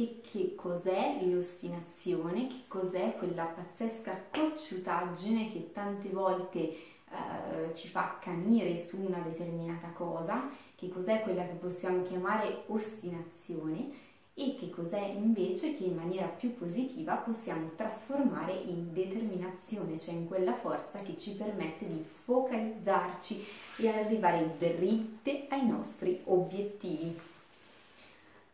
che, che cos'è l'ostinazione, che cos'è quella pazzesca cocciutaggine che tante volte eh, ci fa accanire su una determinata cosa, che cos'è quella che possiamo chiamare ostinazione? E che cos'è invece che in maniera più positiva possiamo trasformare in determinazione, cioè in quella forza che ci permette di focalizzarci e arrivare dritte ai nostri obiettivi.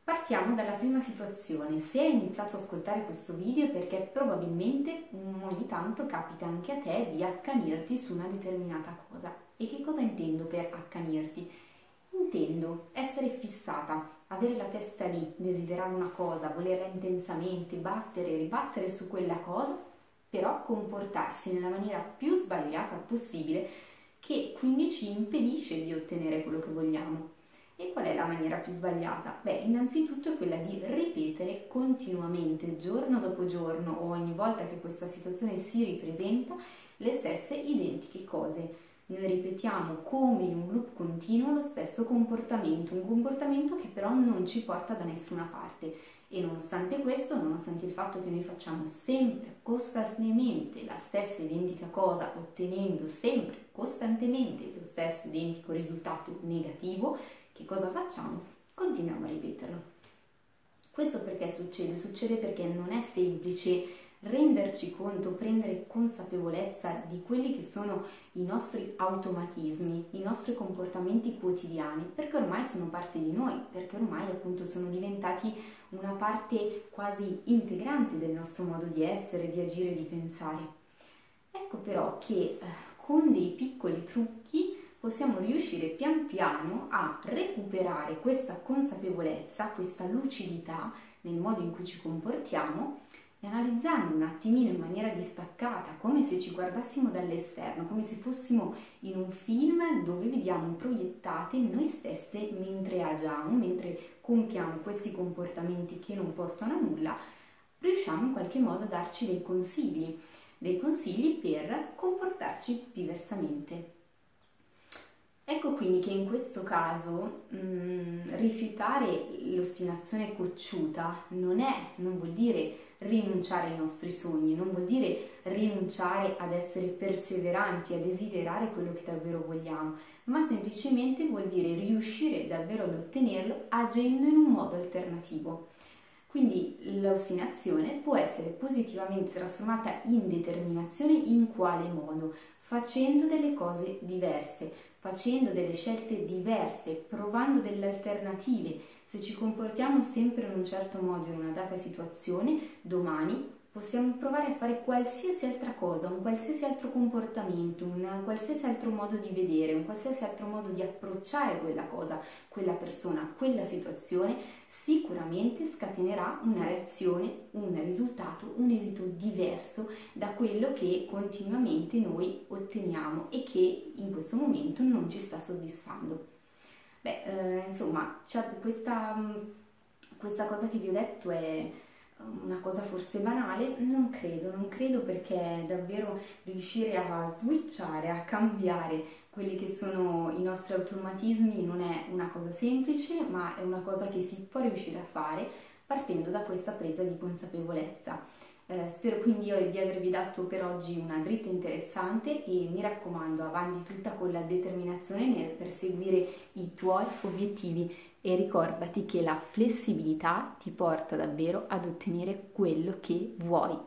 Partiamo dalla prima situazione. Se hai iniziato ad ascoltare questo video è perché probabilmente ogni tanto capita anche a te di accanirti su una determinata cosa. E che cosa intendo per accanirti? Intendo essere fissata, avere la testa lì, desiderare una cosa, volerla intensamente, battere e ribattere su quella cosa, però comportarsi nella maniera più sbagliata possibile che quindi ci impedisce di ottenere quello che vogliamo. E qual è la maniera più sbagliata? Beh, innanzitutto è quella di ripetere continuamente, giorno dopo giorno o ogni volta che questa situazione si ripresenta, le stesse identiche cose noi ripetiamo come in un loop continuo lo stesso comportamento, un comportamento che però non ci porta da nessuna parte. E nonostante questo, nonostante il fatto che noi facciamo sempre, costantemente la stessa identica cosa, ottenendo sempre, costantemente lo stesso identico risultato negativo, che cosa facciamo? Continuiamo a ripeterlo. Questo perché succede? Succede perché non è semplice renderci conto, prendere consapevolezza di quelli che sono i nostri automatismi, i nostri comportamenti quotidiani, perché ormai sono parte di noi, perché ormai appunto sono diventati una parte quasi integrante del nostro modo di essere, di agire, di pensare. Ecco però che eh, con dei piccoli trucchi possiamo riuscire pian piano a recuperare questa consapevolezza, questa lucidità nel modo in cui ci comportiamo e analizzando un attimino in maniera distaccata, come se ci guardassimo dall'esterno, come se fossimo in un film dove vediamo proiettate noi stesse mentre agiamo, mentre compiamo questi comportamenti che non portano a nulla, riusciamo in qualche modo a darci dei consigli, dei consigli per comportarci diversamente. Ecco quindi che in questo caso mh, mm, rifiutare l'ostinazione cocciuta non è, non vuol dire rinunciare ai nostri sogni, non vuol dire rinunciare ad essere perseveranti, a desiderare quello che davvero vogliamo, ma semplicemente vuol dire riuscire davvero ad ottenerlo agendo in un modo alternativo. Quindi l'ostinazione può essere positivamente trasformata in determinazione in quale modo? Facendo delle cose diverse, facendo delle scelte diverse, provando delle alternative, se ci comportiamo sempre in un certo modo in una data situazione, domani possiamo provare a fare qualsiasi altra cosa, un qualsiasi altro comportamento, un qualsiasi altro modo di vedere, un qualsiasi altro modo di approcciare quella cosa, quella persona, quella situazione, sicuramente scatenerà una reazione, un risultato, un esito diverso da quello che continuamente noi otteniamo e che in questo momento non ci sta soddisfando. Beh, eh, insomma, questa, mm, questa cosa che vi ho detto è una cosa forse banale, non credo, non credo perché davvero riuscire a switchare, a cambiare quelli che sono i nostri automatismi non è una cosa semplice, ma è una cosa che si può riuscire a fare partendo da questa presa di consapevolezza. Eh, spero quindi di avervi dato per oggi una dritta interessante e mi raccomando avanti tutta con la determinazione nel perseguire i tuoi obiettivi e ricordati che la flessibilità ti porta davvero ad ottenere quello che vuoi.